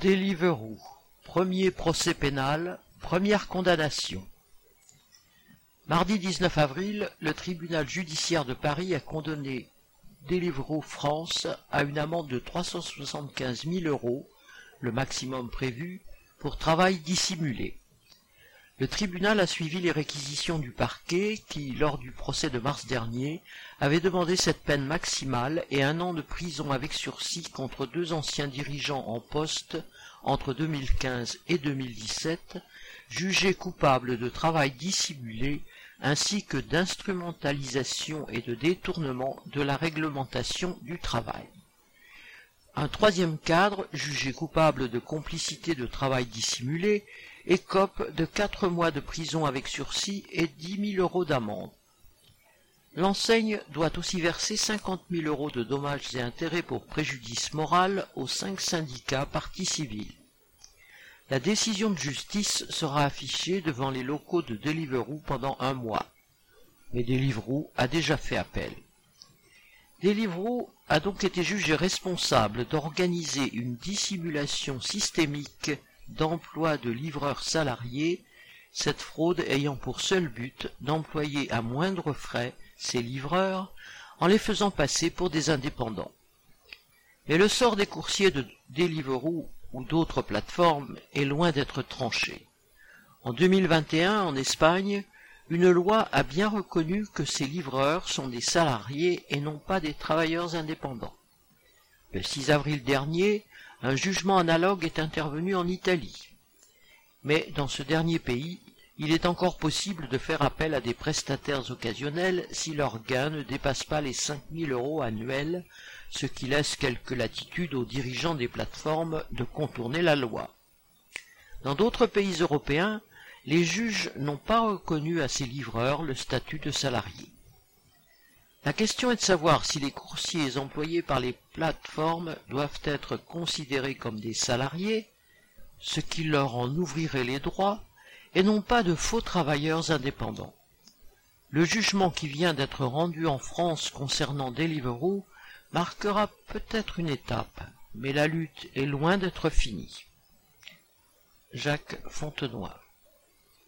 Deliveroo, premier procès pénal, première condamnation. Mardi 19 avril, le tribunal judiciaire de Paris a condamné Deliveroo France à une amende de 375 000 euros, le maximum prévu, pour travail dissimulé. Le tribunal a suivi les réquisitions du parquet qui, lors du procès de mars dernier, avait demandé cette peine maximale et un an de prison avec sursis contre deux anciens dirigeants en poste entre 2015 et 2017, jugés coupables de travail dissimulé ainsi que d'instrumentalisation et de détournement de la réglementation du travail. Un troisième cadre, jugé coupable de complicité de travail dissimulé, écope de quatre mois de prison avec sursis et dix mille euros d'amende. L'enseigne doit aussi verser cinquante mille euros de dommages et intérêts pour préjudice moral aux cinq syndicats partis civils. La décision de justice sera affichée devant les locaux de Deliveroo pendant un mois. Mais Deliveroo a déjà fait appel. Deliveroo a donc été jugé responsable d'organiser une dissimulation systémique d'emploi de livreurs salariés, cette fraude ayant pour seul but d'employer à moindre frais ces livreurs en les faisant passer pour des indépendants. Mais le sort des coursiers de Deliveroo ou d'autres plateformes est loin d'être tranché. En 2021, en Espagne, une loi a bien reconnu que ces livreurs sont des salariés et non pas des travailleurs indépendants. Le 6 avril dernier, un jugement analogue est intervenu en Italie. Mais dans ce dernier pays, il est encore possible de faire appel à des prestataires occasionnels si leur gain ne dépasse pas les 5000 euros annuels, ce qui laisse quelque latitude aux dirigeants des plateformes de contourner la loi. Dans d'autres pays européens, les juges n'ont pas reconnu à ces livreurs le statut de salariés. La question est de savoir si les coursiers employés par les plateformes doivent être considérés comme des salariés, ce qui leur en ouvrirait les droits, et non pas de faux travailleurs indépendants. Le jugement qui vient d'être rendu en France concernant Deliveroo marquera peut-être une étape, mais la lutte est loin d'être finie. Jacques Fontenoy